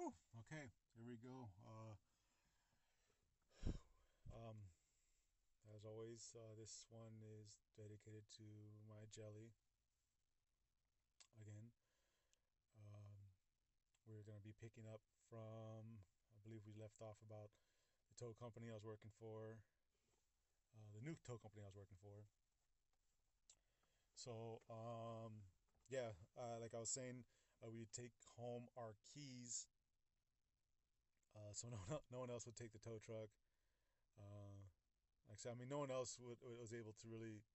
Whew, okay, here we go. Uh, um, as always, uh, this one is dedicated to my jelly. Again, um, we're going to be picking up from, I believe we left off about the tow company I was working for, uh, the new tow company I was working for. So, um, yeah, uh, like I was saying, uh, we take home our keys uh, so no, no one else would take the tow truck. Uh, like I mean, no one else would, was able to really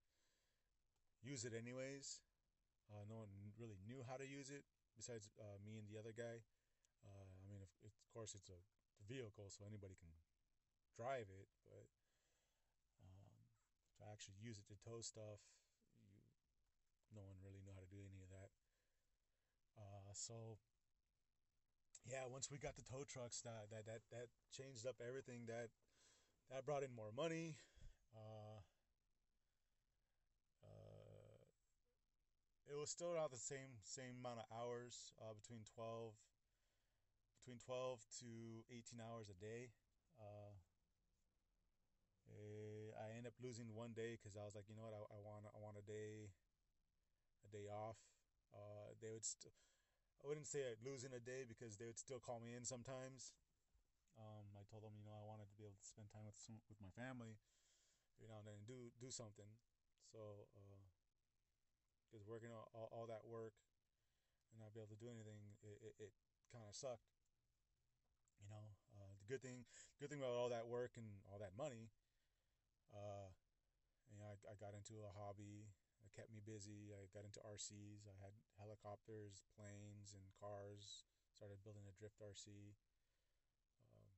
use it anyways. Uh, no one really knew how to use it besides uh, me and the other guy. Uh, I mean, of, of course, it's a vehicle, so anybody can drive it, but um, to actually use it to tow stuff, you, no one really knew how to do any of that. Uh, so yeah, once we got the tow trucks, that that that that changed up everything. That that brought in more money. Uh, uh, it was still about the same same amount of hours, uh, between twelve between twelve to eighteen hours a day. Uh, eh, I ended up losing one day because I was like, you know what, I, I want I want a day, a day off. Uh, they would still I wouldn't say in a day because they would still call me in sometimes. Um, I told them, you know, I wanted to be able to spend time with some, with my family, you know, and then do do something. So, because uh, working all, all, all, that work and not be able to do anything, it, it, it kind of sucked. You know, uh, the good thing, good thing about all that work and all that money, uh, you know, I, I got into a hobby kept me busy. I got into RCs. I had helicopters, planes, and cars. Started building a drift RC. Um,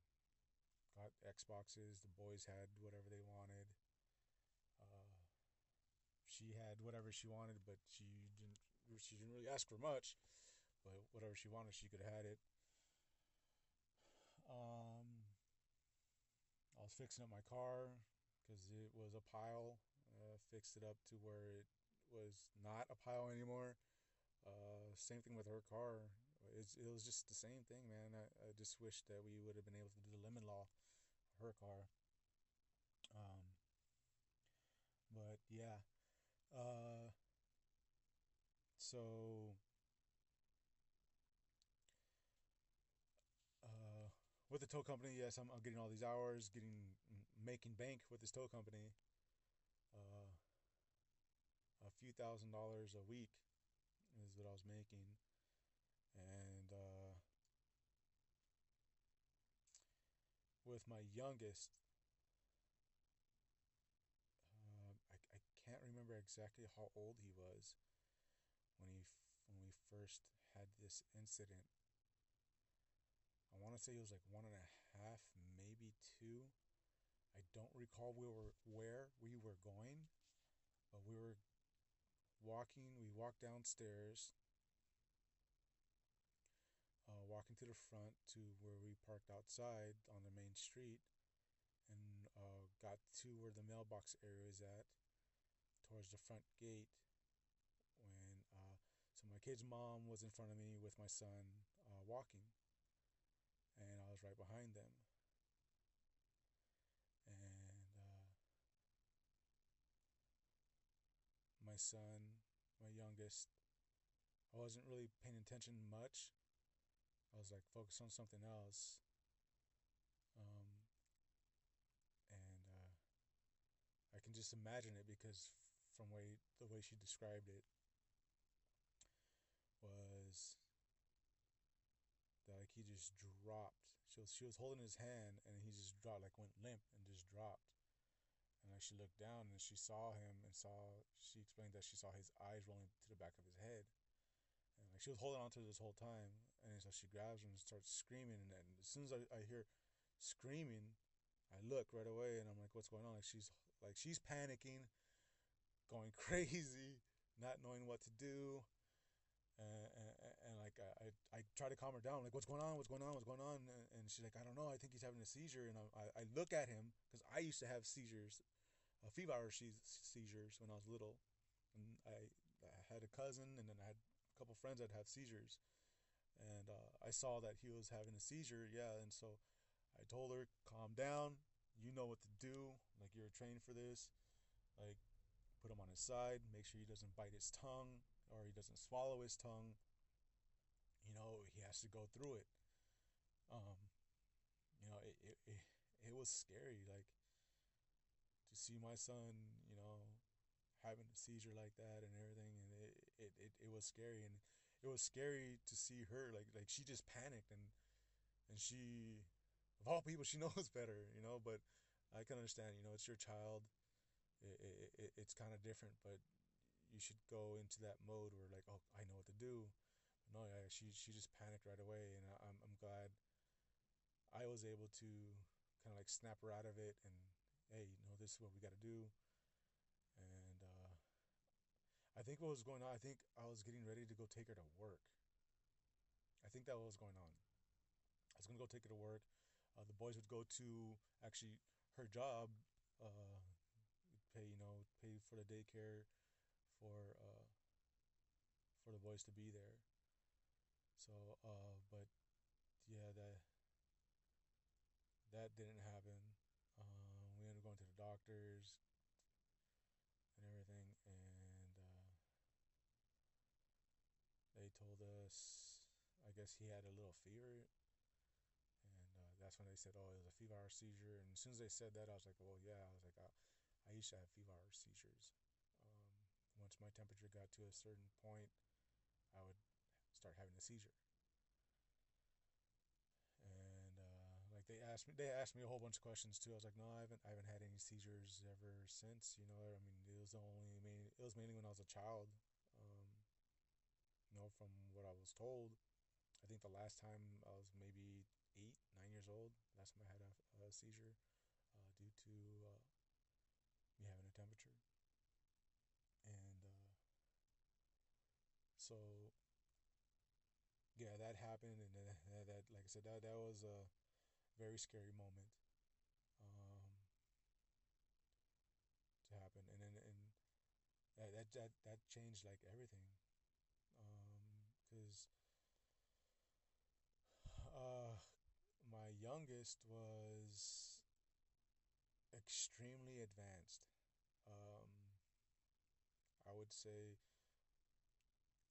got Xboxes. The boys had whatever they wanted. Uh, she had whatever she wanted, but she didn't. She didn't really ask for much, but whatever she wanted, she could have had it. Um, I was fixing up my car because it was a pile. Uh, fixed it up to where it was not a pile anymore. Uh, same thing with her car. It's, it was just the same thing, man. I, I just wish that we would have been able to do the lemon law her car. Um, but yeah. Uh, so uh, with the tow company, yes, I'm, I'm getting all these hours, getting making bank with this tow company. Few thousand dollars a week is what I was making, and uh, with my youngest, uh, I I can't remember exactly how old he was when he when we first had this incident I want to say it was like one and a half, maybe two. I don't recall we were where we were going, but we were walking. We walked downstairs, uh, walking to the front to where we parked outside on the main street, and uh, got to where the mailbox area is at, towards the front gate. When uh, so my kid's mom was in front of me with my son uh, walking and I was right behind them. And uh, my son, my youngest, I wasn't really paying attention much. I was like focused on something else. Um, and uh, I can just imagine it because from way the way she described it was that like he just dropped. She was she was holding his hand and he just dropped, like went limp and just dropped. And she looked down and she saw him and saw she explained that she saw his eyes rolling to the back of his head. And like she was holding on to this whole time. And so she grabs him and starts screaming. And as soon as I, I hear screaming, I look right away and I'm like, what's going on? Like she's like she's panicking, going crazy, not knowing what to do. And, and, and, like I, I try to calm her down. Like what's going on? What's going on? What's going on? And she's like i don't know. I think he's having a seizure. And i, I look at him because i used to have seizures uh, fever seizures when i was little and I, I had a cousin and then i had a couple friends that have seizures and uh, I, saw that he was having a seizure. Yeah, and so I told her, calm down. You know what to do. Like you're trained for this. Like put him on his side. Make sure he doesn't bite his tongue or he doesn't swallow his tongue. You know he has to go through it. Um, you know it it, it, it was scary. Like see my son, you know, having a seizure like that and everything, and it it, it, it was scary and it was scary to see her like like she just panicked and and she of all people she knows better you know but i can understand you know it's your child it, it, it it's kind of different but you should go into that mode where like oh i know what to do. But no yeah she she just panicked right away and I, i'm i'm glad i was able to kind of like snap her out of it and hey you know this is what we got to do and uh I think what was going on, I think I was getting ready to go take her to work. I think that was going on. I was gonna go take her to work. Uh, the boys would go to actually her job, uh, pay you know pay for the daycare, for uh, for the boys to be there. So, uh, but yeah, that that didn't happen. Uh, we ended up going to the doctors and everything, and they told us, I guess he had a little fever, and uh, that's when they said, "Oh, it was a fever seizure." And as soon as they said that, I was like, "Well, yeah." I was like, "I, I used to have fever seizures. Um, once my temperature got to a certain point, I would start having a seizure." And uh, like they asked me, they asked me a whole bunch of questions too. I was like, "No, I haven't, I haven't had any seizures ever since." You know, I mean, it was only, I mean, it was mainly when I was a child. Um, you know, from what I was told, I think the last time I was maybe eight, nine years old, last time I had a, a seizure uh, due to uh, me having a temperature. And uh, so, yeah, that happened, and that, that, like I said, that that was a very scary moment um, to happen, and and, and that that that changed like everything because um, uh, my youngest was extremely advanced. Um, I would say,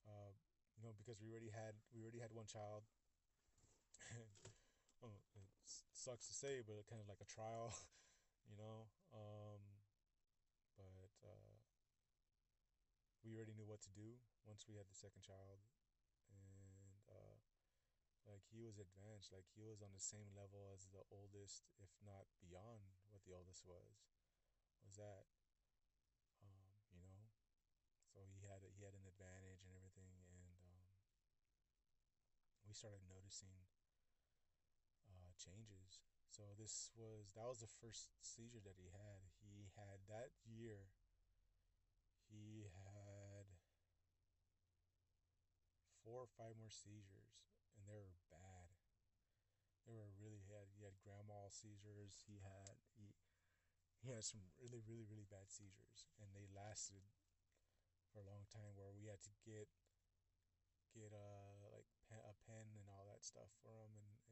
uh, you know, because we already had we already had one child. sucks to say, but kind of like a trial, you know. Um, but uh, we already knew what to do once we had the second child, and uh, like he was advanced, like he was on the same level as the oldest, if not beyond what the oldest was. Was that, um, you know, so he had a, he had an advantage and everything, and um, we started noticing changes. So this was that was the first seizure that he had. He had that year. He had four or five more seizures, and they were bad. They were really had he had grand mal seizures. He had he he had some really really really bad seizures, and they lasted for a long time. Where we had to get get uh like a pen and all that stuff for him and.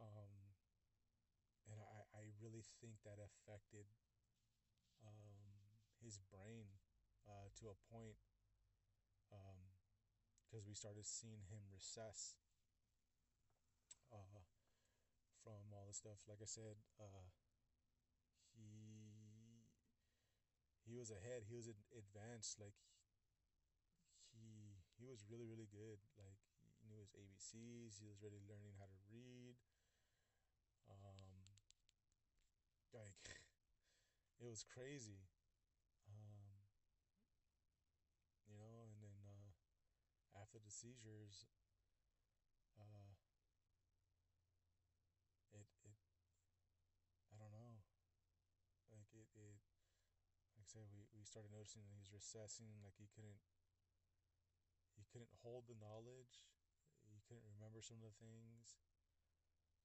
Um, and I I really think that affected um his brain uh, to a point because um, we started seeing him recess uh, from all the stuff. Like I said, uh, he he was ahead. He was advanced. Like he he was really really good. Like he knew his ABCs. He was really learning how to read. Um, like it was crazy. Um, you know, and then uh, after the seizures, uh, it it I don't know, like it it like I said, we, we started noticing that he was recessing, like he couldn't he couldn't hold the knowledge, he couldn't remember some of the things,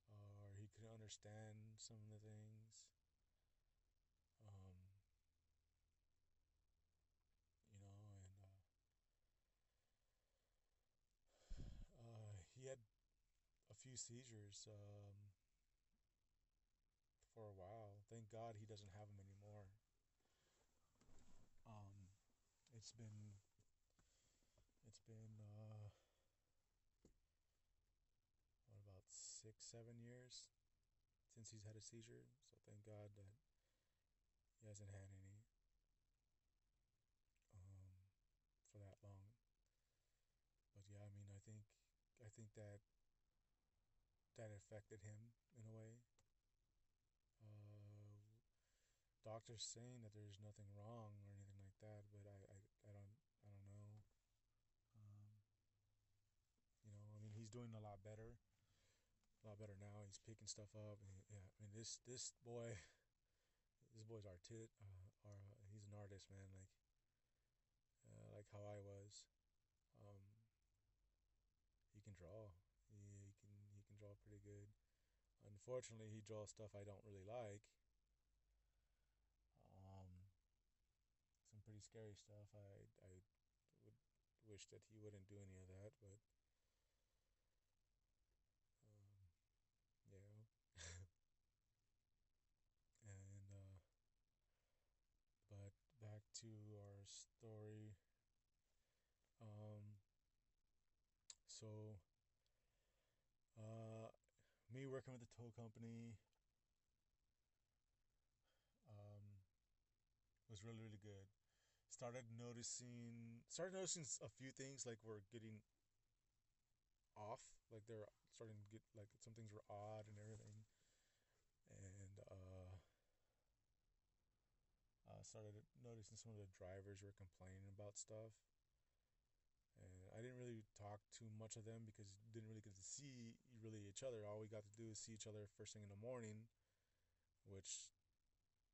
or he couldn't understand some of the things. Um, few seizures um, for a while. Thank God he doesn't have them anymore. Um, it's been it's been uh, what about six, seven years since he's had a seizure. So thank God that he hasn't had any um, for that long. But yeah, I mean, I think I think that that affected him in a way. Uh, doctors saying that there's nothing wrong or anything like that, but I, I, I don't I don't know. Um, you know, I mean, he's doing a lot better, a lot better now. He's picking stuff up. And yeah, I mean, this this boy, this boy's artist. Uh, uh, he's an artist, man. Like, uh, like how I was. Um, he can draw. He, he can he can draw pretty good. Unfortunately, he draws stuff I don't really like. Um, some pretty scary stuff. I I would wish that he wouldn't do any of that, but um, yeah. and uh, but back to our story. Um, so working with the tow company. Um, was really really good. Started noticing started noticing a few things like we're getting off, like they're starting to get like some things were odd and everything, and uh, uh, started noticing some of the drivers were complaining about stuff I didn't really talk too much of them because didn't really get to see really each other. All we got to do is see each other first thing in the morning, which,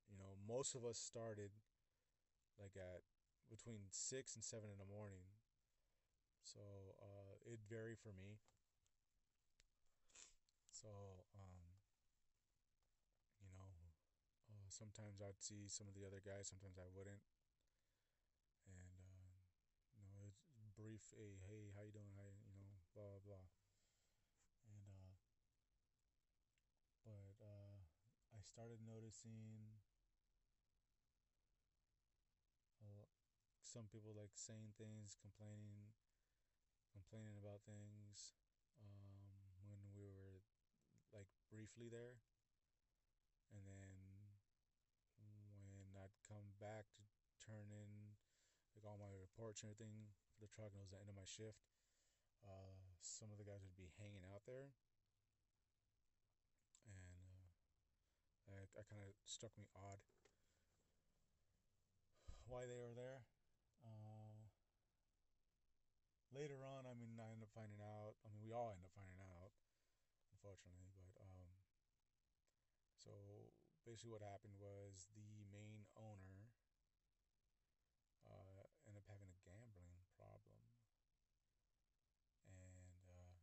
you know, most of us started like at between six and seven in the morning. So uh, it varied for me. So um, you know, uh, sometimes I'd see some of the other guys, sometimes I wouldn't, and uh, you know, it's brief, hey, hey, how you doing? How you know, blah blah blah. And uh, but uh, I started noticing uh, some people like saying things, complaining, complaining about things um, when we were like briefly there, and then when I'd come back to turn in like all my reports and everything the truck, and it was the end of my shift. Uh, some of the guys would be hanging out there, and uh, I, I kind of struck me odd why they were there. Uh, later on, I mean, I ended up finding out. I mean, we all end up finding out, unfortunately. But um, so basically, what happened was the main owner uh, ended up having a gambling problem and uh,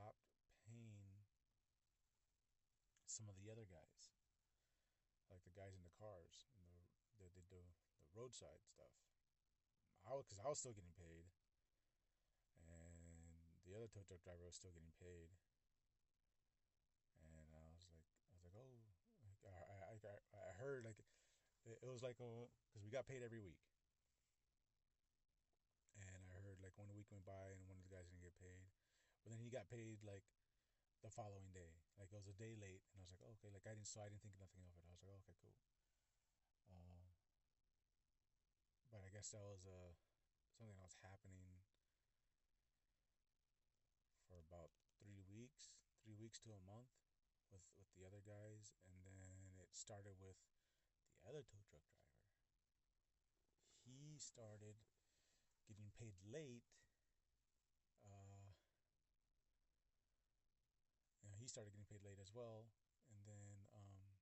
stopped paying some of the other guys, like the guys in the cars and the that did the, the roadside stuff. I was because I was still getting paid, and the other tow truck driver was still getting paid. And I was like, I was like, oh, like, I, I, I heard like it, was like oh, because we got paid every week, and I heard like one week went by and one of the guys didn't get paid, but then he got paid like the following day, like it was a day late, and I was like, oh, okay, like I didn't so I didn't think nothing of it. I was like, oh, okay, cool. Uh, but I guess that was uh, something that was happening for about three weeks, three weeks to a month with with the other guys, and then it started with the other tow truck driver. He started getting paid late. Uh, yeah, he started getting paid late as well, and then um,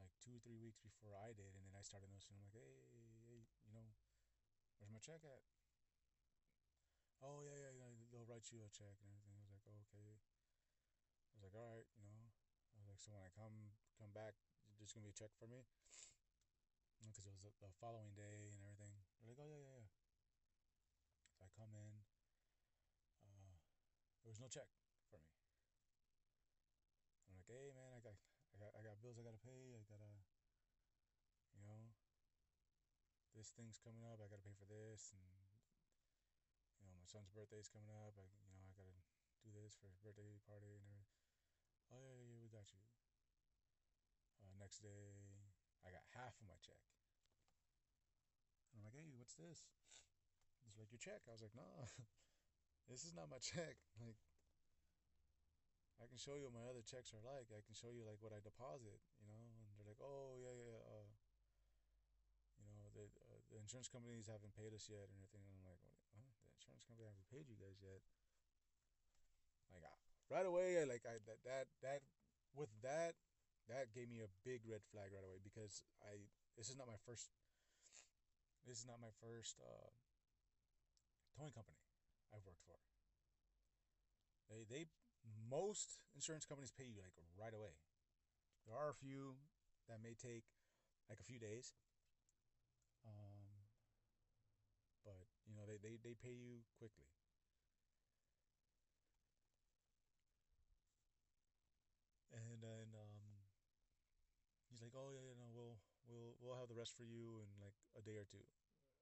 like two or three weeks before I did, and then I started noticing. I'm like, hey, hey, you know, where's my check at? Oh yeah, yeah, yeah. They'll write you a check and everything. I was like, oh, okay. I was like, all right, you know. I was like, so when I come come back, there's gonna be a check for me because it was the following day and everything. They're like, oh yeah, yeah, yeah. So I come in, uh, there was no check like, hey man, I got I got I got bills I gotta pay. I gotta, you know, this thing's coming up. I gotta pay for this, and you know, my son's birthday's coming up. I you know I gotta do this for his birthday party and everything. Oh yeah, yeah, we got you. Uh, next day, I got half of my check. And I'm like, hey, what's this? It's like your check. I was like, nah, this is not my check. Like, I can show you what my other checks are like. I can show you like what I deposit, you know. And they're like, oh yeah, yeah, uh, you know, the uh, the insurance companies haven't paid us yet and everything. And I'm like, the insurance company haven't paid you guys yet. Like, right away, I like I that that that with that that gave me a big red flag right away because I this is not my first this is not my first uh, towing company I've worked for. They they most insurance companies pay you like right away. There are a few that may take like a few days. Um, but you know they, they, they pay you quickly. And then um, he's like, "Oh yeah, you know, we'll we'll we'll have the rest for you in like a day or two.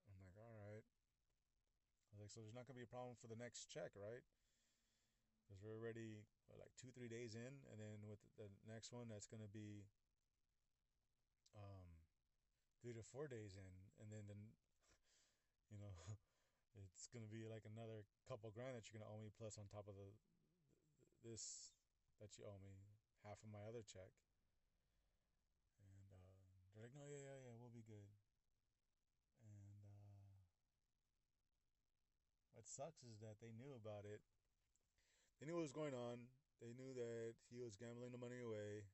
I'm like, "All right." I was like, "So there's not gonna be a problem for the next check, right?" Because we're already what, like two three days in and then with the next one that's to be um three to four days in and then then you know it's to be like another couple grand that you're to owe me plus on top of the this that you owe me half of my other check. And uh, they're like no yeah yeah yeah we'll be good. And uh, what sucks is that they knew about it they knew what was going on. They knew that he was gambling the money away.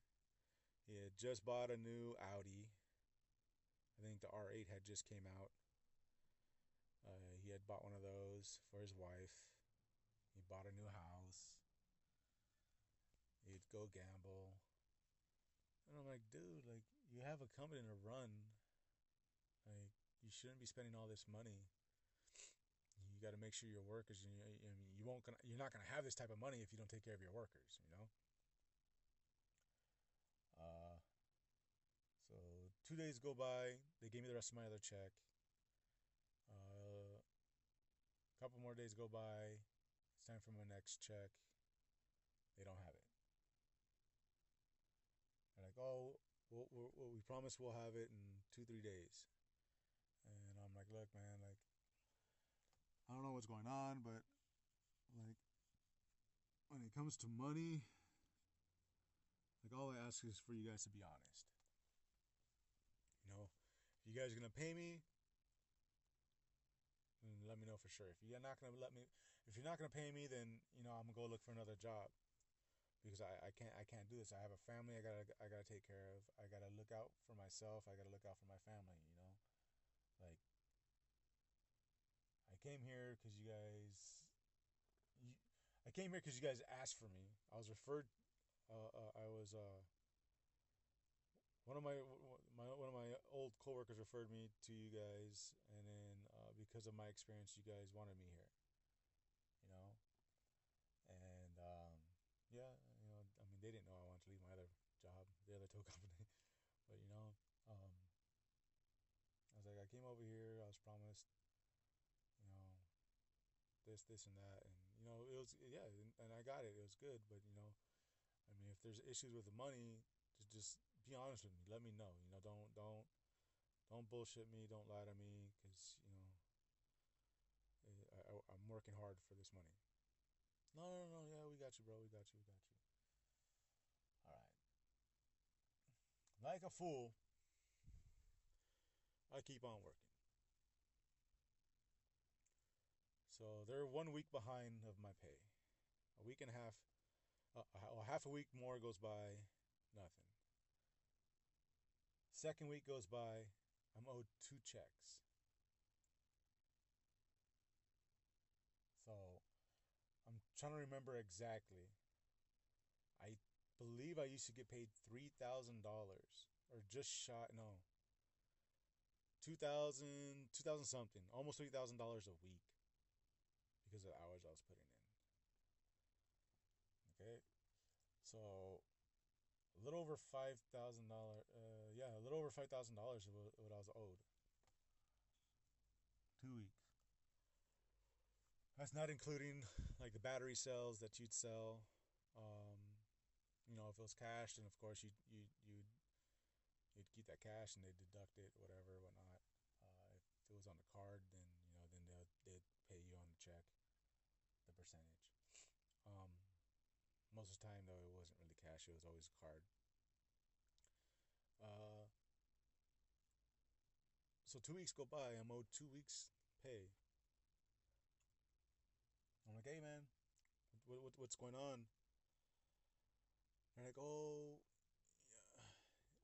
He had just bought a new Audi. I think the R8 had just came out. Uh, he had bought one of those for his wife. He bought a new house. He'd go gamble. And I'm like, dude, like you have a company to run. Like you shouldn't be spending all this money got to make sure your workers. You, you, you won't. Gonna, you're not going to have this type of money if you don't take care of your workers. You know. Uh, so two days go by. They gave me the rest of my other check. Uh, a couple more days go by. It's time for my next check. They don't have it. They're like, oh, we promise we'll have it in two, three days. And I'm like, look, man, like, I don't know what's going on, but like when it comes to money, like all I ask is for you guys to be honest. You know, if you guys are gonna pay me, let me know for sure. If you're not gonna let me, if you're not gonna pay me, then you know I'm gonna go look for another job because I, I can't I can't do this. I have a family I gotta I gotta take care of. I gotta look out for myself. I gotta look out for my family. You know, like came here because you guys. You, I came here because you guys asked for me. I was referred. Uh, uh, I was uh, one of my my one of my old coworkers referred me to you guys, and then uh, because of my experience, you guys wanted me here. You know, and um, yeah, you know, I mean, they didn't know I wanted to leave my other job, the other tow company, but you know, um, I was like, I came over here. I was promised this, this, and that, and you know, it was yeah, and, and I got it. It was good, but you know, I mean, if there's issues with the money, just just be honest with me. Let me know. You know, don't don't don't bullshit me. Don't lie to me, because you know, eh, I, I, I'm working hard for this money. No, no, no. Yeah, we got you, bro. We got you. We got you. All right. Like a fool, I keep on working. So they're one week behind of my pay. A week and a half, uh, half a week more goes by, nothing. Second week goes by, I'm owed two checks. So I'm trying to remember exactly. I believe I used to get paid $3,000 or just shot, no, 2000 2000 something, almost $3,000 a week because of the hours I was putting in. Okay, so a little over five thousand. Uh, yeah, a little over five thousand dollars of what I was owed. Two weeks. That's not including like the battery cells that you'd sell. Um, you know, if it was cash, then of course you you you you'd keep that cash and they deduct it, whatever, whatnot. Uh, if it was on the card, then you know, then they'll they'd pay you on the check, the percentage. Um, most of the time, though, it wasn't really cash; it was always a card. Uh, so two weeks go by. I'm owed two weeks pay. I'm like, hey man, what, what what's going on? They're like, oh, yeah,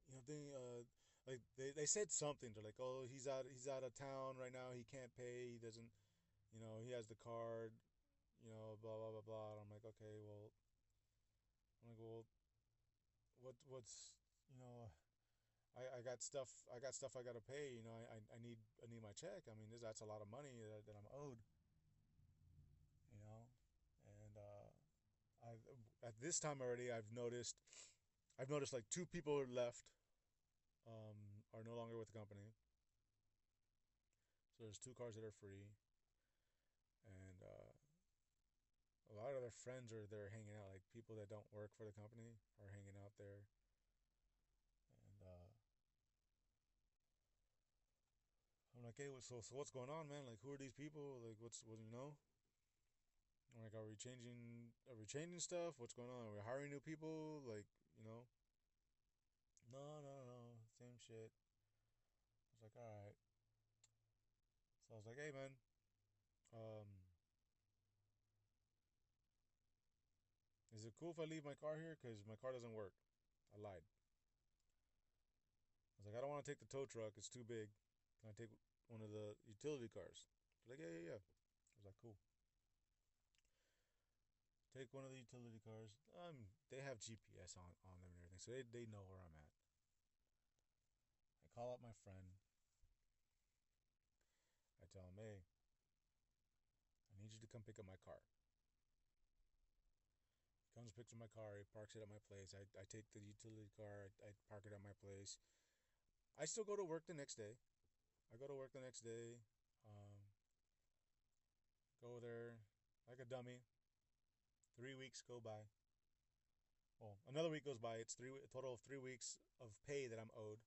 you know, they uh, like they, they said something. They're like, oh, he's out he's out of town right now. He can't pay. He doesn't, you know, he has the card. You know, blah blah blah blah. And I'm like, okay, well, I'm like, well, what what's you know. I, I got stuff I got stuff I gotta pay. You know, I, I, need I need my check. I mean, this, that's a lot of money that, that I'm owed you know, and uh, I at this time already I've noticed I've noticed like two people are left um, are no longer with the company. So there's two cars that are free, and uh, a lot of their friends are there hanging out. Like people that don't work for the company are hanging out there, and uh, I'm like, hey, so so what's going on, man? Like, who are these people? Like, what's what do you know? I'm like, are we changing? Are we changing stuff? What's going on? Are we hiring new people? Like, you know? No, no, no, same shit. I was like, all right. So I was like, hey, man, um, cool if I leave my car here? Cause my car doesn't work. I lied. I was like, I don't want to take the tow truck. It's too big. Can I take one of the utility cars? They're like, yeah, yeah, yeah. I was like, cool. Take one of the utility cars. Um, they have GPS on, on them and everything, so they, they know where I'm at. I call up my friend. I tell him, hey, I need you to come pick up my car. Comes, picks up my car, he parks it at my place. I, I take the utility car, I, I park it at my place. I still go to work the next day. I go to work the next day. Um, go there like a dummy. Three weeks go by. Well, another week goes by. It's three a total of three weeks of pay that I'm owed.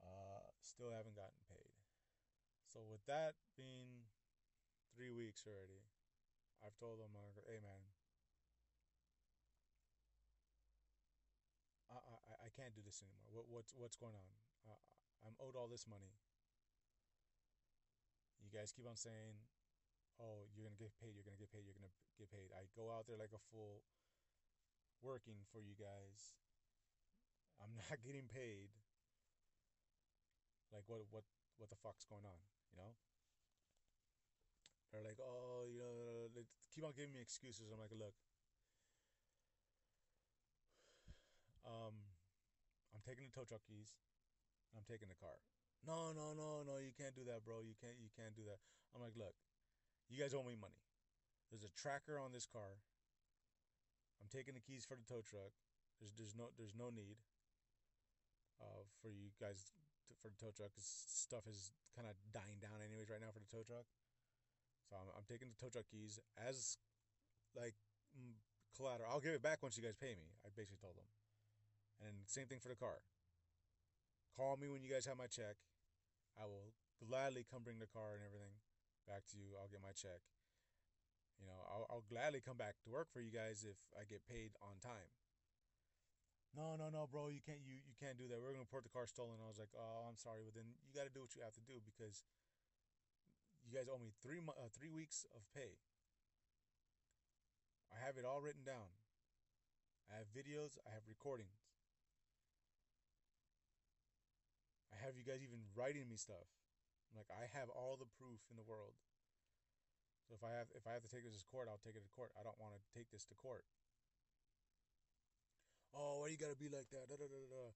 Uh, still haven't gotten paid. So with that being three weeks already, I've told them, "Hey man, I I, I can't do this anymore. What what's what's going on? Uh, I'm owed all this money. You guys keep on saying oh, you're gonna get paid, you're gonna get paid, you're gonna get paid. I go out there like a fool, working for you guys. I'm not getting paid. Like what what what the fuck's going on? You know? They're like, oh, you know, keep on giving me excuses. I'm like, look, um, I'm taking the tow truck keys. I'm taking the car. No, no, no, no, you can't do that, bro. You can't, you can't do that. I'm like, look, you guys owe me money. There's a tracker on this car. I'm taking the keys for the tow truck. There's there's no there's no need uh, for you guys to, for the tow truck. Cause stuff is kind of dying down anyways right now for the tow truck. So I'm, I'm taking the tow truck keys as like collateral. I'll give it back once you guys pay me. I basically told them. And same thing for the car. Call me when you guys have my check. I will gladly come bring the car and everything back to you. I'll get my check. You know, I'll, I'll gladly come back to work for you guys if I get paid on time. No, no, no, bro, you can't you you can't do that. We're gonna report the car stolen. I was like, oh, I'm sorry, but then you got to do what you have to do because you guys owe me three uh, three weeks of pay. I have it all written down. I have videos. I have recordings. Have you guys even writing me stuff. I'm like, I have all the proof in the world. So if I have if I have to take this to court, I'll take it to court. I don't want to take this to court. Oh, why you gotta be like that? Da, da, da.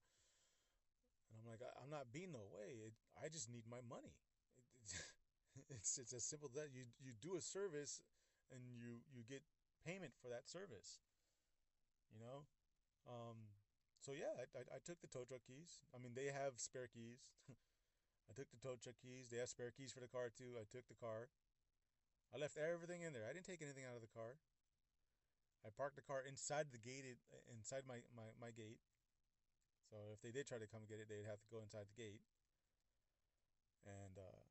And I'm like, I, am not being no way. It, I just need my money. It, it's, it's it's as simple as that. You you do a service, and you you get payment for that service. You know, um, so yeah, I, I, I took the tow truck keys. I mean, they have spare keys. I took the tow truck keys. They have spare keys for the car too. I took the car. I left everything in there. I didn't take anything out of the car. I parked the car inside the gated inside my, my, my gate. So if they did try to come get it, they'd have to go inside the gate. And uh,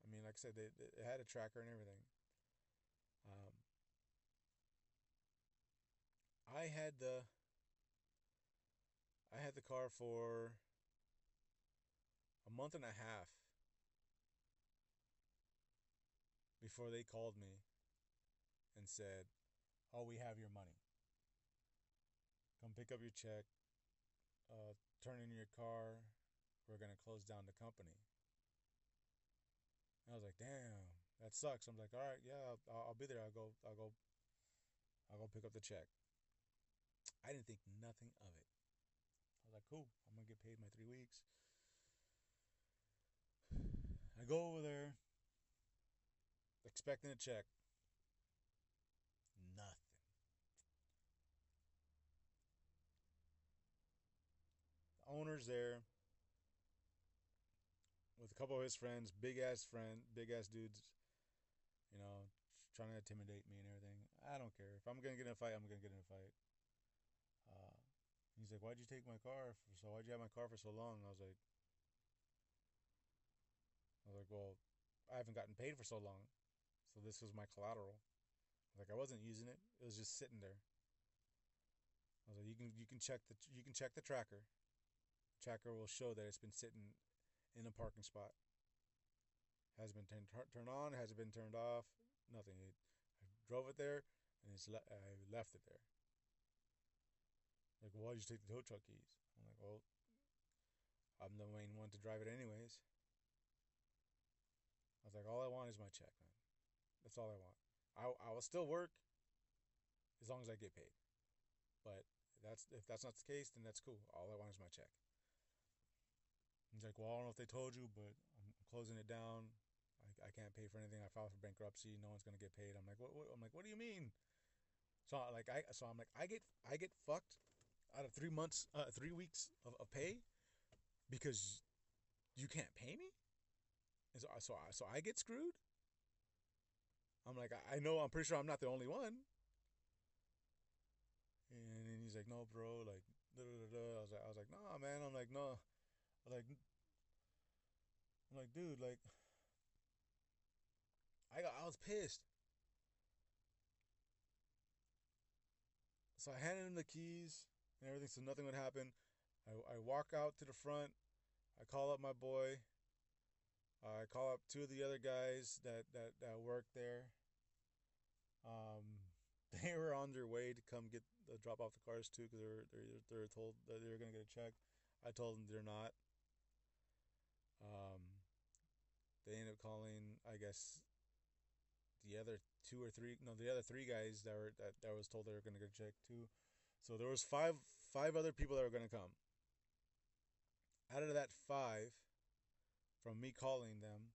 I mean, like I said, they, had a tracker and everything. Um, I had the I had the car for a month and a half before they called me and said, "Oh, we have your money. Come pick up your check. Uh, turn in your car. We're gonna close down the company." I was like, "Damn, that sucks." I'm like, "All right, yeah, I'll, I'll be there. I'll go. I'll go. I'll go pick up the check." I didn't think nothing of it. Like, "Cool. I'm gonna get paid my three weeks." I go over there expecting a check. Nothing. The owner's there with a couple of his friends, big ass friend, big ass dudes, you know, trying to intimidate me and everything. I don't care. If I'm gonna get in a fight, I'm gonna get in a fight. He's like, "Why'd you take my car? For, so why'd you have my car for so long?" I was like, I was like, "Well, I haven't gotten paid for so long, so this was my collateral." Like I wasn't using it; it was just sitting there. I was like, "You can you can check the you can check the tracker. tracker will show that it's been sitting in a parking spot. Has been turned turned on, has it been turned off? Nothing. It, I drove it there, and it's le- I left it there. Like, well, why did you take the tow truck keys? I'm like, well, I'm the main one to drive it anyways. I was like, all I want is my check, man. That's all I want. I I will still work as long as I get paid. But that's if that's not the case, then that's cool. All I want is my check. He's like, well, I don't know if they told you, but I'm closing it down. I, I can't pay for anything. I filed for bankruptcy. No one's gonna get paid. I'm like, what, what? I'm like, what do you mean? So like I so I'm like I get I get fucked out of three months, uh, three weeks of, of pay because you can't pay me. And so so I, so I get screwed. I'm like I, know I'm pretty sure I'm not the only one. And then he's like, no, bro, like. I was like, I was like, nah, man. I'm like, no, like, I'm like, dude, like, I got, I was pissed. So I handed him the keys and everything, so nothing would happen. I, I walk out to the front. I call up my boy. I call up two of the other guys that that that work there. Um, they were on their way to come get the drop off the cars too, because they're they're they're told that they're gonna get a check. I told them they're not. Um, they ended up calling, I guess, the other two or three. No, the other three guys that were that, that was told they were gonna get a check too. So there was five five other people that were gonna come. Out of that five, from me calling them,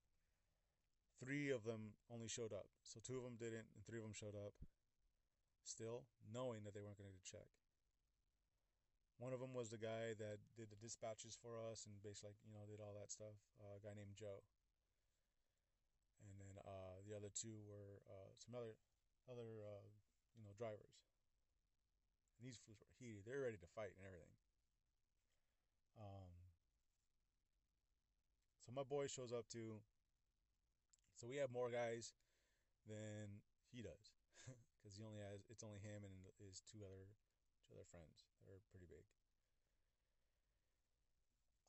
three of them only showed up. So two of them didn't, and three of them showed up. Still, knowing that they weren't going to check. One of them was the guy that did the dispatches for us and basically, you know, did all that stuff. Uh, a guy named Joe. And then uh, the other two were uh, some other, other, uh, you know, drivers. And these fools were heated. They're ready to fight and everything. Um, so my boy shows up too. So we have more guys than he does, because he only has it's only him and his two other two other friends that are pretty big.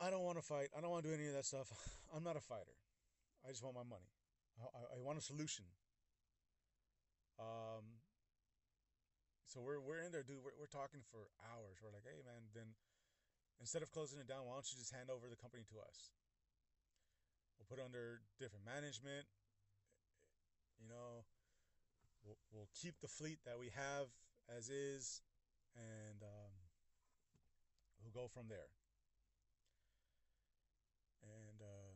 I don't want to fight. I don't want to do any of that stuff. I'm not a fighter. I just want my money. I, I want a solution. Um. So we're we're in there, dude. We're we're talking for hours. We're like, hey man, then instead of closing it down, why don't you just hand over the company to us? We'll put under different management. You know, we'll, we'll keep the fleet that we have as is, and um, we'll go from there. And uh,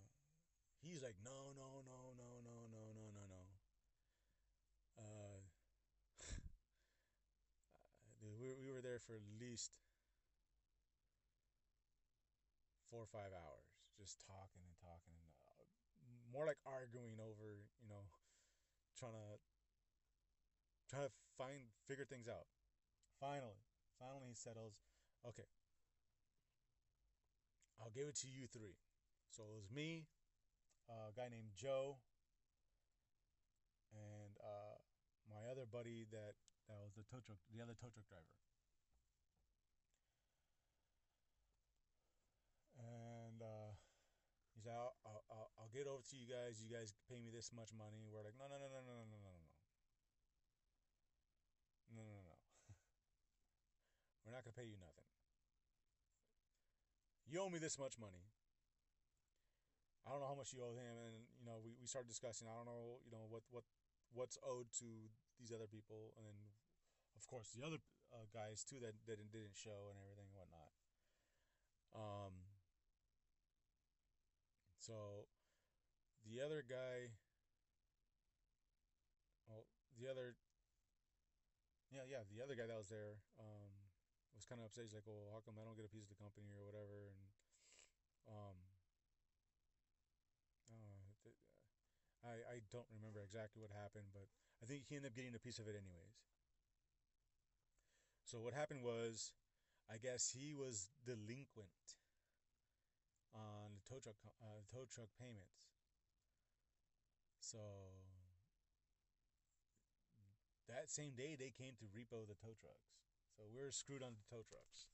he's like, no, no, no, no, no, Uh, dude, there for at least four or five hours, just talking and talking, and uh, more like arguing over, you know, trying to trying to find figure things out. Finally, finally he settles. Okay, I'll give it to you three. So it was me, a guy named Joe, and uh, my other buddy that that was the tow truck, the other tow truck driver. And uh, he said, I'll, I'll, I'll get over to you guys. You guys pay me this much money. We're like, no, no, no, no, no, no, no, no, no. No, no, no. We're not going to pay you nothing. You owe me this much money. I don't know how much you owe him, and you know we, we started discussing. I don't know, you know what what what's owed to these other people, and then of course the other uh, guys too that, that didn't show and everything and whatnot. Um. So the other guy, well, the other, yeah, yeah, the other guy that was there, um, was kind of upset. He's like, "Well, how come I don't get a piece of the company or whatever?" And um I, I don't remember exactly what happened, but I think he ended up getting a piece of it anyways. So what happened was, I guess he was delinquent on the tow truck uh, tow truck payments. So that same day they came to repo the tow trucks. So we are screwed on the tow trucks.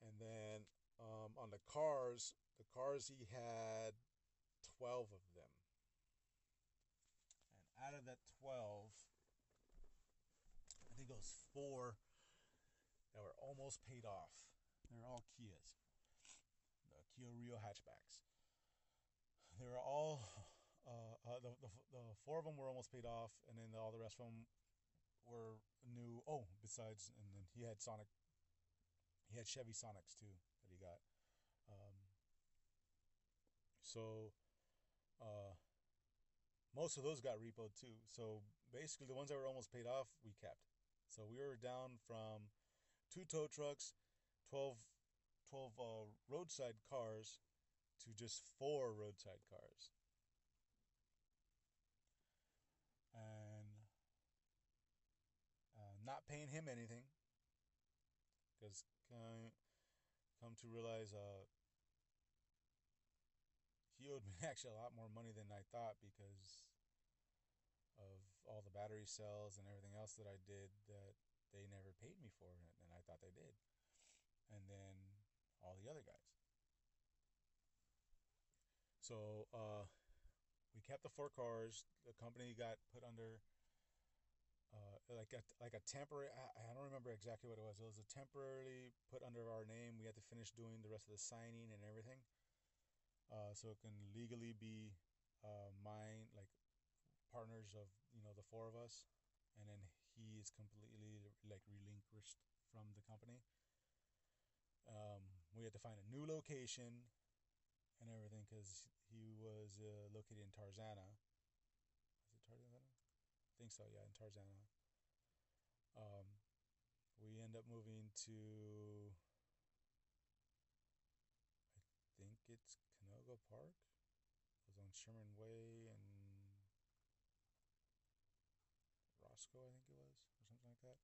And then um, on the cars, the cars he had 12 of them. Out of that 12, I think it was four that were almost paid off. They're all Kias, the Kia Rio hatchbacks. They were all, uh, uh, the, the, the four of them were almost paid off, and then all the rest of them were new. Oh, besides, and then he had Sonic, he had Chevy Sonics too that he got. Um, so uh, most of those got repoed too. So basically, the ones that were almost paid off, we kept. So we were down from two tow trucks, 12, 12 uh, roadside cars, to just four roadside cars. And uh, not paying him anything. Because come to realize uh, he owed me actually a lot more money than I thought because of all the battery cells and everything else that I did that they never paid me for, and I thought they did. And then all the other guys. So uh, we kept the four cars. The company got put under uh, like a like a temporary. I, I don't remember exactly what it was. It was a temporarily put under our name. We had to finish doing the rest of the signing and everything uh, so it can legally be uh, mine, like partners of you know the four of us, and then he is completely like relinquished from the company. Um, we had to find a new location and everything because he was uh, located in Tarzana. Is it Tarzana? I think so. Yeah, in Tarzana. Um, we end up moving to. I think it's Canoga Park. It was on Sherman Way and Roscoe, I think it was, or something like that.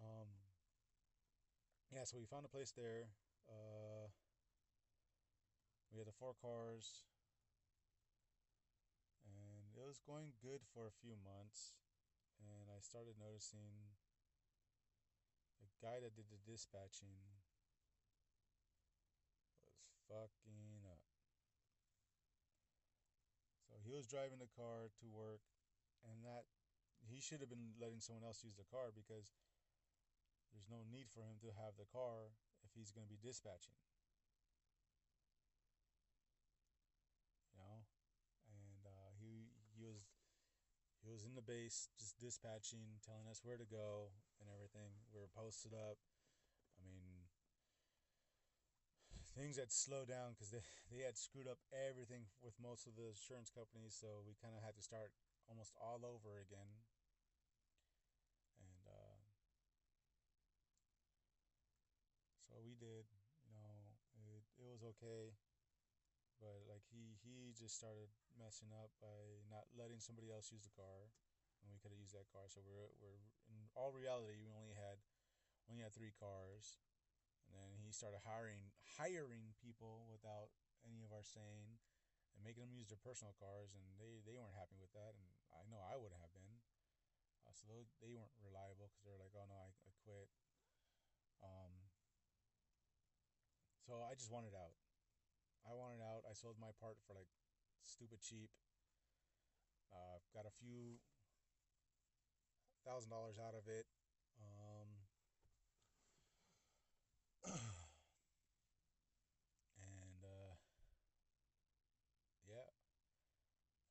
Um, yeah, so we found a place there. Uh, we had the four cars, and it was going good for a few months. And I started noticing the guy that did the dispatching was fucking up. So he was driving the car to work, and that he should have been letting someone else use the car because there's no need for him to have the car if he's going to be dispatching. You know, and uh, he he was he was in the base just dispatching, telling us where to go and everything. We were posted up. I mean, things had slowed down because they, they had screwed up everything with most of the insurance companies, so we kind of had to start almost all over again. And uh, uh, we did. You know, it it was okay, but like he he just started messing up by not letting somebody else use the car, and we could have used that car. So we're we're in all reality we only had only had three cars, and then he started hiring hiring people without any of our saying, and making them use their personal cars, and they they weren't happy with that, and I know I wouldn't have been. Uh, so those, they weren't reliable because they're like, oh no, I, I quit. Um, so I just wanted out. I wanted out. I sold my part for like stupid cheap. Uh, got a few thousand dollars out of it. Um, and uh, yeah,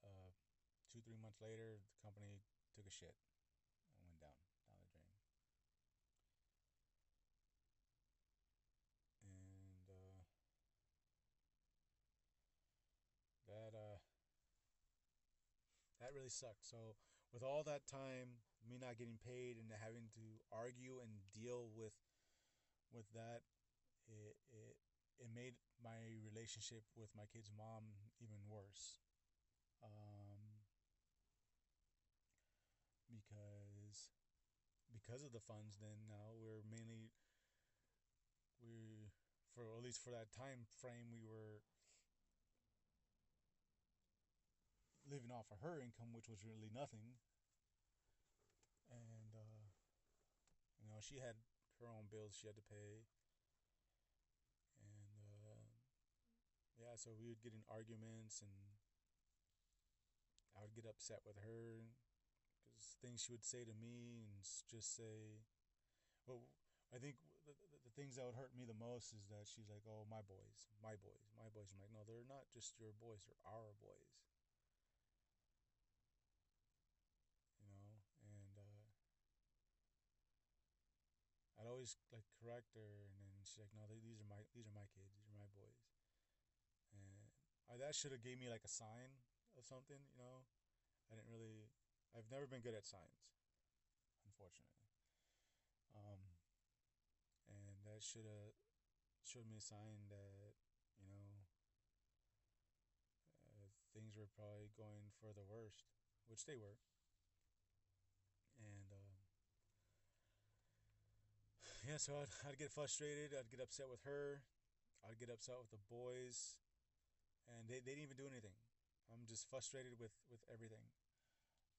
uh, two three months later, the company took a shit and went down down the drain. And uh, that uh, that really sucked. So with all that time, me not getting paid and having to argue and deal with with that, it it it made my relationship with my kid's mom even worse. Um, because because of the funds, then now we're mainly we for at least for that time frame we were living off of her income, which was really nothing. And uh, you know, she had her own bills she had to pay. And uh, yeah, so we would get in arguments, and I would get upset with her because things she would say to me, and just say, well. I think the, the, the, things that would hurt me the most is that she's like, "Oh, my boys, my boys, my boys." I'm like, "No, they're not just your boys; they're our boys." You know, and uh, I'd always like correct her, and then she's like, "No, these are my these are my kids. These are my boys." And I, that should have gave me like a sign of something. You know, I didn't really. I've never been good at signs, unfortunately. Um, and that should have showed me a sign that you know uh, things were probably going for the worst, which they were. And um, yeah, so I'd, I'd get frustrated. I'd get upset with her. I'd get upset with the boys, and they, they didn't even do anything. I'm just frustrated with with everything.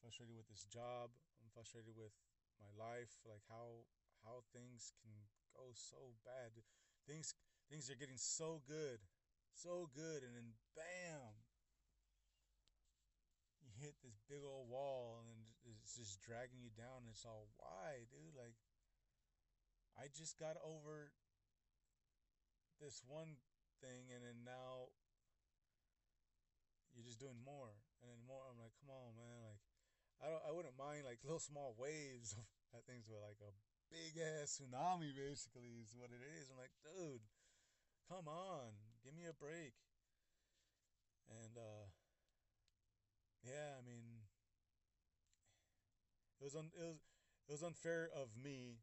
Frustrated with this job. I'm frustrated with my life, like how how things can go so bad. Things things are getting so good, so good, and then bam, you hit this big old wall, and it's just dragging you down. And it's all why, dude? Like, I just got over this one thing, and then now you're just doing more and then more. I'm like, come on, man. Like, I don't, I wouldn't mind like little small waves of things with like a big ass tsunami basically is what it is. I'm like, dude, come on, give me a break. And uh yeah, I mean it was un- it was it was unfair of me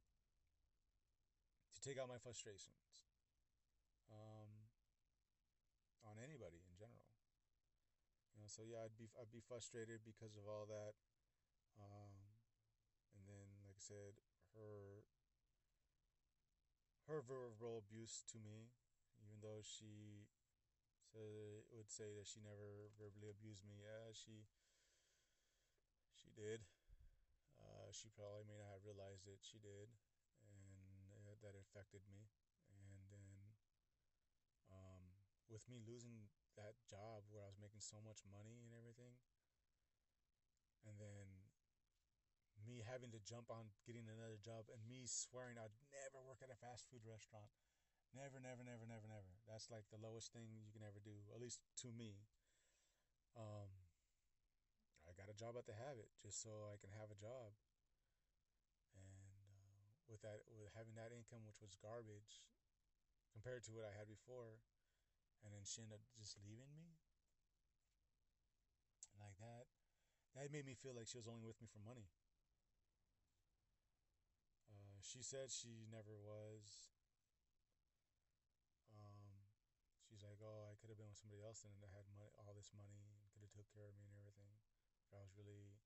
take out my frustrations um on anybody in general. You know, so yeah, I'd be I'd be frustrated because of all that. Um and then like I said, her her verbal abuse to me, even though she said would say that she never verbally abused me. Yeah, she she did. Uh, she probably may not have realized it. She did, that affected me. And then, um, with me losing that job where I was making so much money and everything, and then me having to jump on getting another job and me swearing I'd never work at a fast food restaurant. Never, never, never, never, never. That's like the lowest thing you can ever do, at least to me. Um, I got a job at the Habit just so I can have a job with that with having that income which was garbage compared to what I had before and then she ended up just leaving me? Like that that made me feel like she was only with me for money. Uh, she said she never was. Um, she's like oh I could have been with somebody else and I had money, all this money could have took care of me and everything. If I was really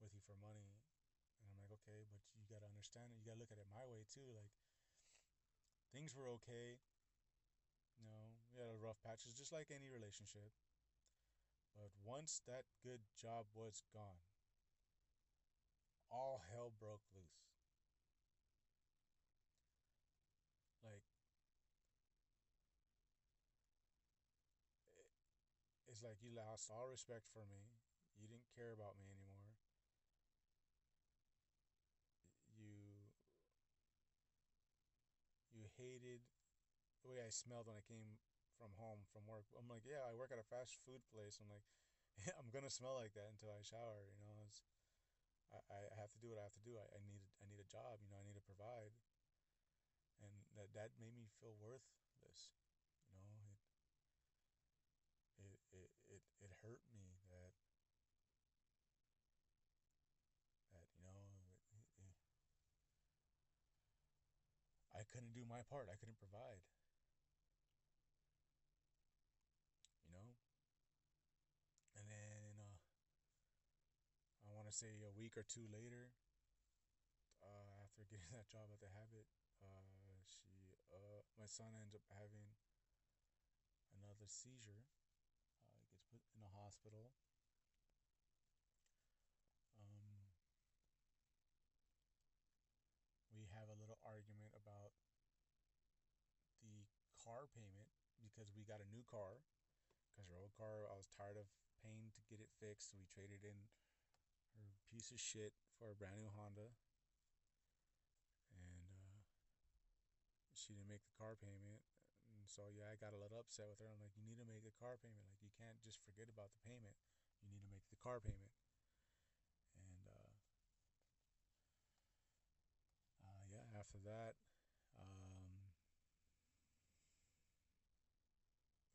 with you for money okay, but you gotta understand it. You gotta look at it my way too. Like things were okay. You know, we had a rough patches, just like any relationship. But once that good job was gone, all hell broke loose. Like, it's like you lost all respect for me. You didn't care about me anymore. You you hated the way I smelled when I came from home from work. I'm like, yeah, I work at a fast food place. I'm like, yeah, I'm gonna smell like that until I shower. You know, it's, I I have to do what I have to do. I, I need I need a job. You know, I need to provide, and that that made me feel worthless. You know, it it it it, it hurt me that that you know it, it, I couldn't do my part. I couldn't provide. You know. And then uh, I want to say a week or two later, uh, after getting that job at the Habit, uh, she, uh, my son ends up having another seizure. Uh, he gets put in a hospital. Um, we have a little argument about the car payment because we got a new car because her old car, I was tired of paying to get it fixed. So we traded in her piece of shit for a brand new Honda. And uh, she didn't make the car payment. And so, yeah, I got a little upset with her. I'm like, you need to make the car payment. Like, you can't just forget about the payment. You need to make the car payment. And, uh, uh, yeah, after that, um,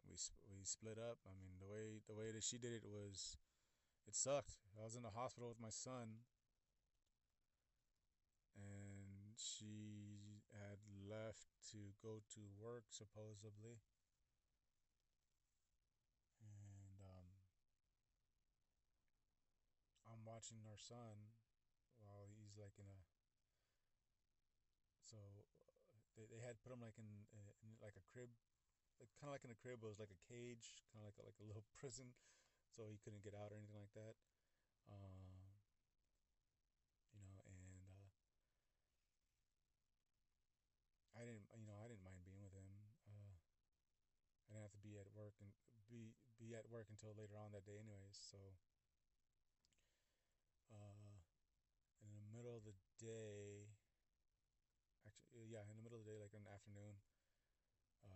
we we split up. I mean, the way the way that she did it was, it sucked. I was in the hospital with my son, and she had left to go to work supposedly, and um, I'm watching our son while he's like in a. So they, they had put him like in, in like a crib kind of like in a crib, but it was like a cage, kind of like a, like a little prison, so he couldn't get out or anything like that. Um, you know, and uh, I didn't, you know, I didn't mind being with him. Uh, I didn't have to be at work and be be at work until later on that day, anyways. So, uh, in the middle of the day, actually, yeah, in the middle of the day, like in the afternoon,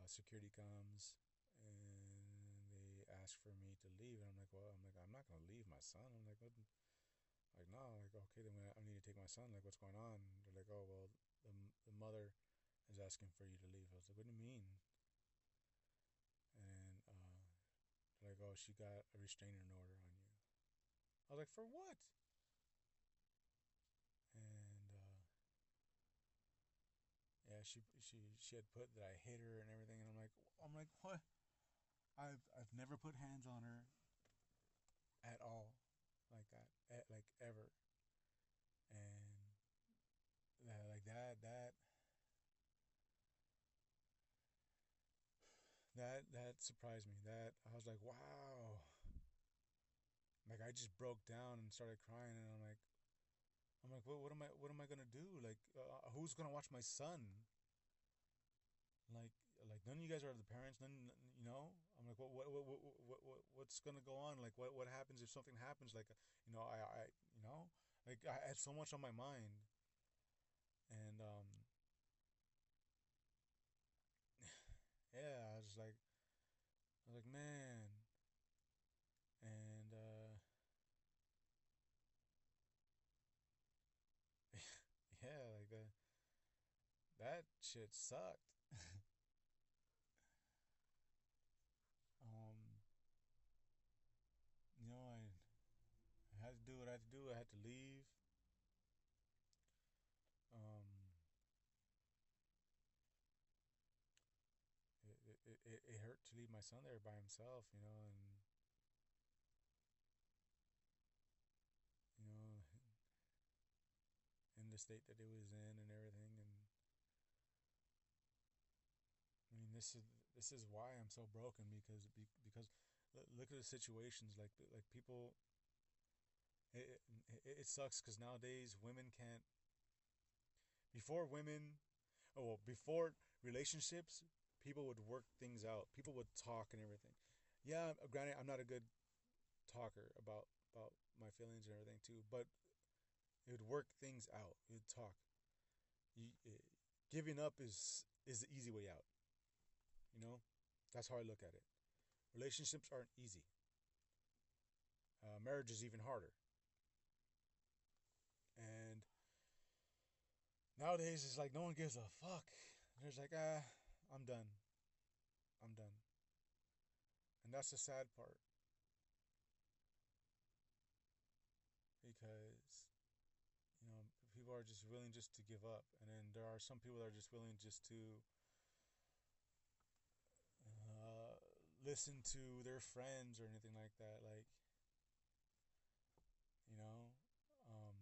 uh, security comes and they ask for me to leave, and I'm like, well, I'm like, I'm not gonna leave my son. I'm like, what? Like, no, like, okay, then I need to take my son. Like, what's going on? They're like, oh, well, the the mother is asking for you to leave. I was like, what do you mean? And uh, they're like, oh, she got a restraining order on you. I was like, for what? And yeah, she she she had put that I hit her and everything, and I'm like, I'm like, what? I've I've never put hands on her at all, like that, at, like ever, and that like that that that that surprised me. That I was like, wow. Like I just broke down and started crying, and I'm like, I'm like, what, what am I, what am I gonna do? Like, uh, who's gonna watch my son? Like, none of you guys are the parents. None, you know. I'm like, what, what, what, what, what, what what's gonna go on? Like, what, what happens if something happens? Like, you know, I, I, you know, like I had so much on my mind, and um, yeah, I was like, I was like, man, and uh yeah, like that. That shit sucked. um, you know, I, I had to do what I had to do. I had to leave. Um, it, it, it, it hurt to leave my son there by himself, you know, and you know, in the state that it was in and everything, and I mean, this is this is why I'm so broken because because look at the situations like like people. It it, it sucks because nowadays women can't. Before women, oh well, before relationships, people would work things out. People would talk and everything. Yeah, granted, I'm not a good talker about about my feelings and everything too, but it would work things out. It would talk. You, it, giving up is is the easy way out. You know, that's how I look at it. Relationships aren't easy. Uh, marriage is even harder. And nowadays, it's like no one gives a fuck. There's like, ah, I'm done. I'm done. And that's the sad part. Because, you know, people are just willing just to give up. And then there are some people that are just willing just to uh, listen to their friends or anything like that. Like, you know, um,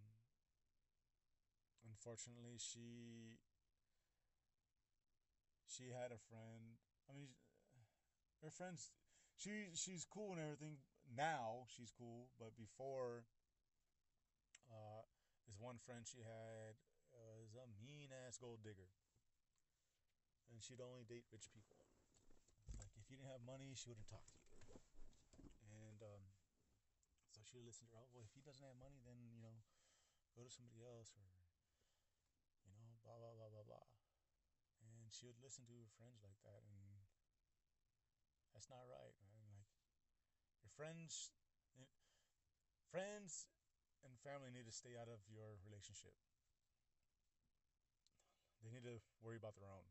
unfortunately, she she had a friend. I mean, her friends. She she's cool and everything. Now she's cool, but before, uh, this one friend she had uh, was a mean ass gold digger, and she'd only date rich people. Like if you didn't have money, she wouldn't talk to you. And um, so she would listen to her. Oh, well, if he doesn't have money, then you know, go to somebody else, or blah blah blah blah blah. And she would listen to her friends like that and that's not right man. Like your friends eh, friends and family need to stay out of your relationship. They need to worry about their own.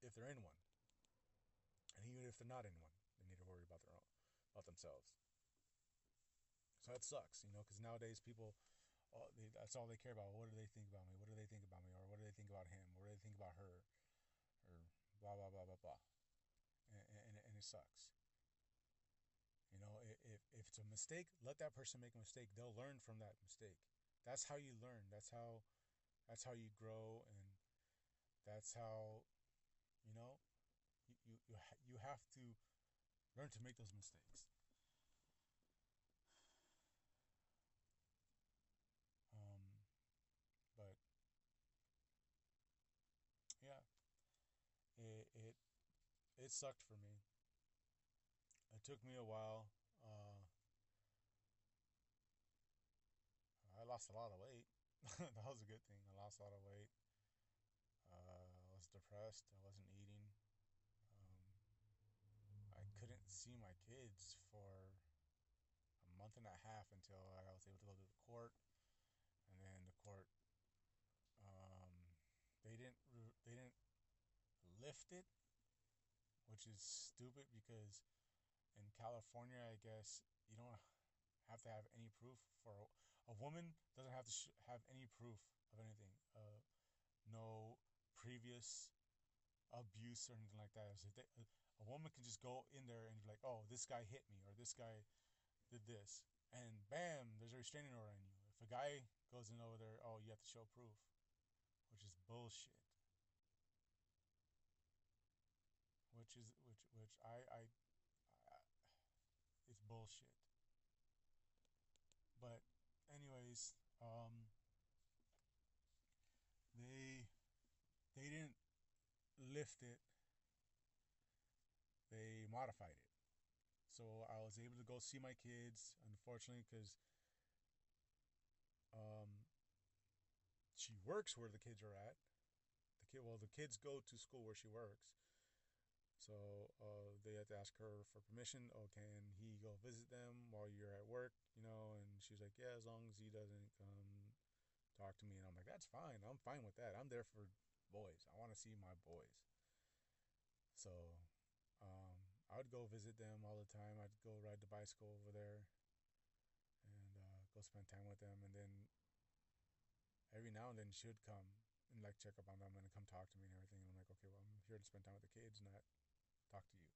If they're in one. And even if they're not in one they need to worry about their own about themselves. So that sucks you know because nowadays people all, they, that's all they care about. What do they think about me? What do they think about me? Or what do they think about him? What do they think about her? Or blah blah blah blah blah. And, and, and it sucks. You know, if, if it's a mistake, let that person make a mistake. They'll learn from that mistake. That's how you learn. That's how that's how you grow and that's how you know you you you, ha- you have to learn to make those mistakes. yeah, it it it sucked for me. It took me a while. Uh, I lost a lot of weight. that was a good thing. I lost a lot of weight. Uh, I was depressed. I wasn't eating. Um, I couldn't see my kids for a month and a half until I was able to go to the court, and then the court um, they didn't they didn't lift it, which is stupid because in California, I guess you don't have to have any proof for a, a woman doesn't have to sh- have any proof of anything. Uh, no previous abuse or anything like that. So they, a, a woman can just go in there and be like, "Oh, this guy hit me," or "This guy did this," and bam, there's a restraining order on you. If a guy goes in over there, oh, you have to show proof which is bullshit. Which is which which I I, I it's bullshit. But anyways, um they they didn't lift it. They modified it. So I was able to go see my kids, unfortunately, because um, she works where the kids are at. The kid, well, the kids go to school where she works. So uh, they had to ask her for permission. Oh, can he go visit them while you're at work? You know, and she's like, yeah, as long as he doesn't come talk to me. And I'm like, that's fine. I'm fine with that. I'm there for boys. I want to see my boys. So um, I would go visit them all the time. I'd go ride the bicycle over there and uh, go spend time with them. And then every now and then she would come and like check up on them and come talk to me and everything. And I'm like, okay, well, I'm here to spend time with the kids, not talk to you.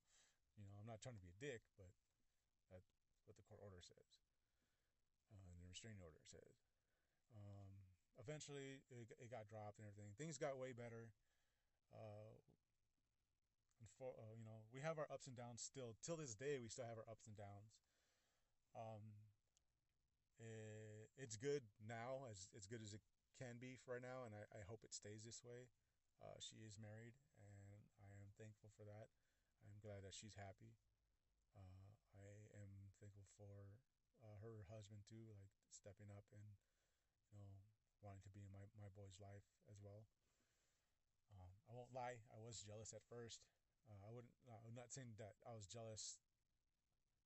You know, I'm not trying to be a dick, but that's what the court order says. Uh, and the restraining order says. Um, eventually, it, it got dropped and everything. Things got way better. Uh, for, uh, you know, we have our ups and downs still. Till this day, we still have our ups and downs. Um, it, it's good now, as as good as it can be for right now, and I, I hope it stays this way. Uh, she is married, and I am thankful for that. I'm glad that she's happy. Uh, I am thankful for uh, her husband too, like stepping up and you know wanting to be in my, my boy's life as well. Um, I won't lie, I was jealous at first. Uh, I wouldn't. Uh, I'm not saying that I was jealous.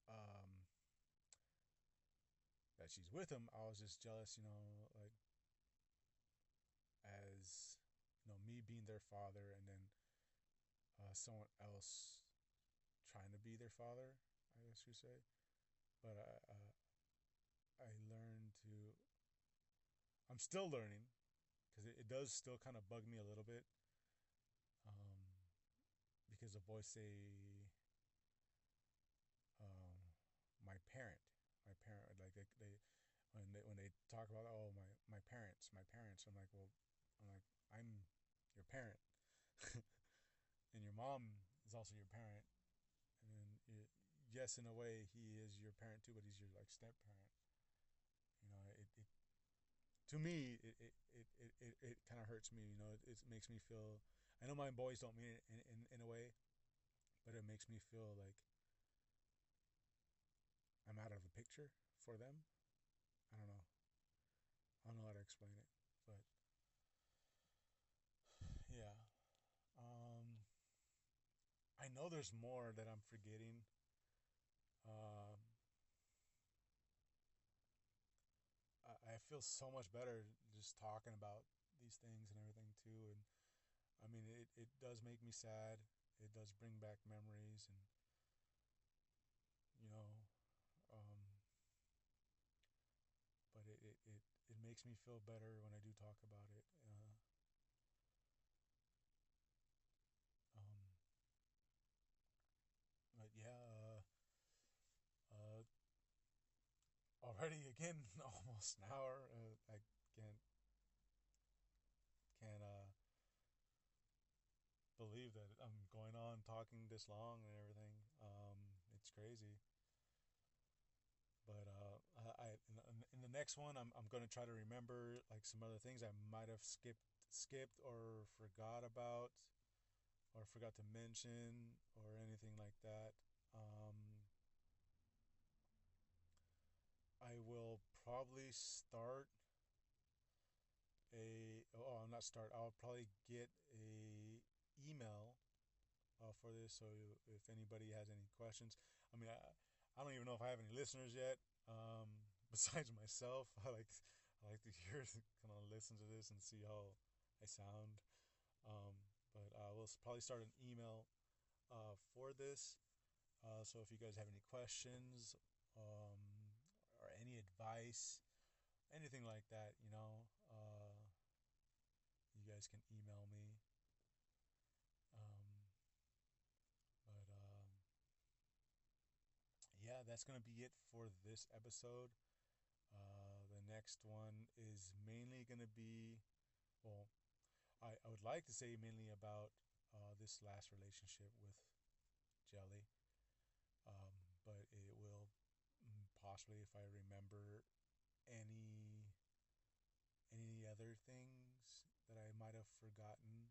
Um, that she's with him. I was just jealous, you know, like as you know me being their father, and then uh, someone else trying to be their father. I guess you say, but I uh, I learned to. I'm still learning because it, it does still kind of bug me a little bit. Um, because the boys say um, my parent, my parent, like they, they when they when they talk about oh my my parents, my parents, I'm like well, I'm like I'm your parent, and your mom is also your parent, yes, in a way he is your parent too, but he's your like step parent. You know, it, it to me it it it it, it, kind of hurts me. You know, it, it makes me feel I know my boys don't mean it in, in, in a way, but it makes me feel like I'm out of the picture for them. I don't know. I don't know how to explain it, but yeah. Um, I know there's more that I'm forgetting. Um, I, I feel so much better just talking about these things and everything too, and I mean, it, it does make me sad. It does bring back memories and, you know, um, but it, it, it, it makes me feel better when I do talk about it. Uh, um, but yeah, uh, uh, already again, almost an hour. Uh, I can't, can't, uh, believe that I'm going on talking this long and everything. Um, it's crazy. But uh, I, in, in the next one, I'm, I'm going to try to remember like some other things I might have skipped skipped or forgot about or forgot to mention or anything like that. Um, I will probably start a oh not start I'll probably get a email uh, for this. So if anybody has any questions, I mean, I, I don't even know if I have any listeners yet. Um, besides myself, I like I like to hear kind of listen to this and see how I sound. Um, but uh, we'll probably start an email uh, for this. Uh, so if you guys have any questions um, any advice, anything like that, you know, uh, you guys can email me. But yeah, that's going to be it for this episode. Uh, the next one is mainly going to be, well, I, I would like to say mainly about uh, this last relationship with Jelly. Um, but it possibly, if I remember any any other things that I might have forgotten,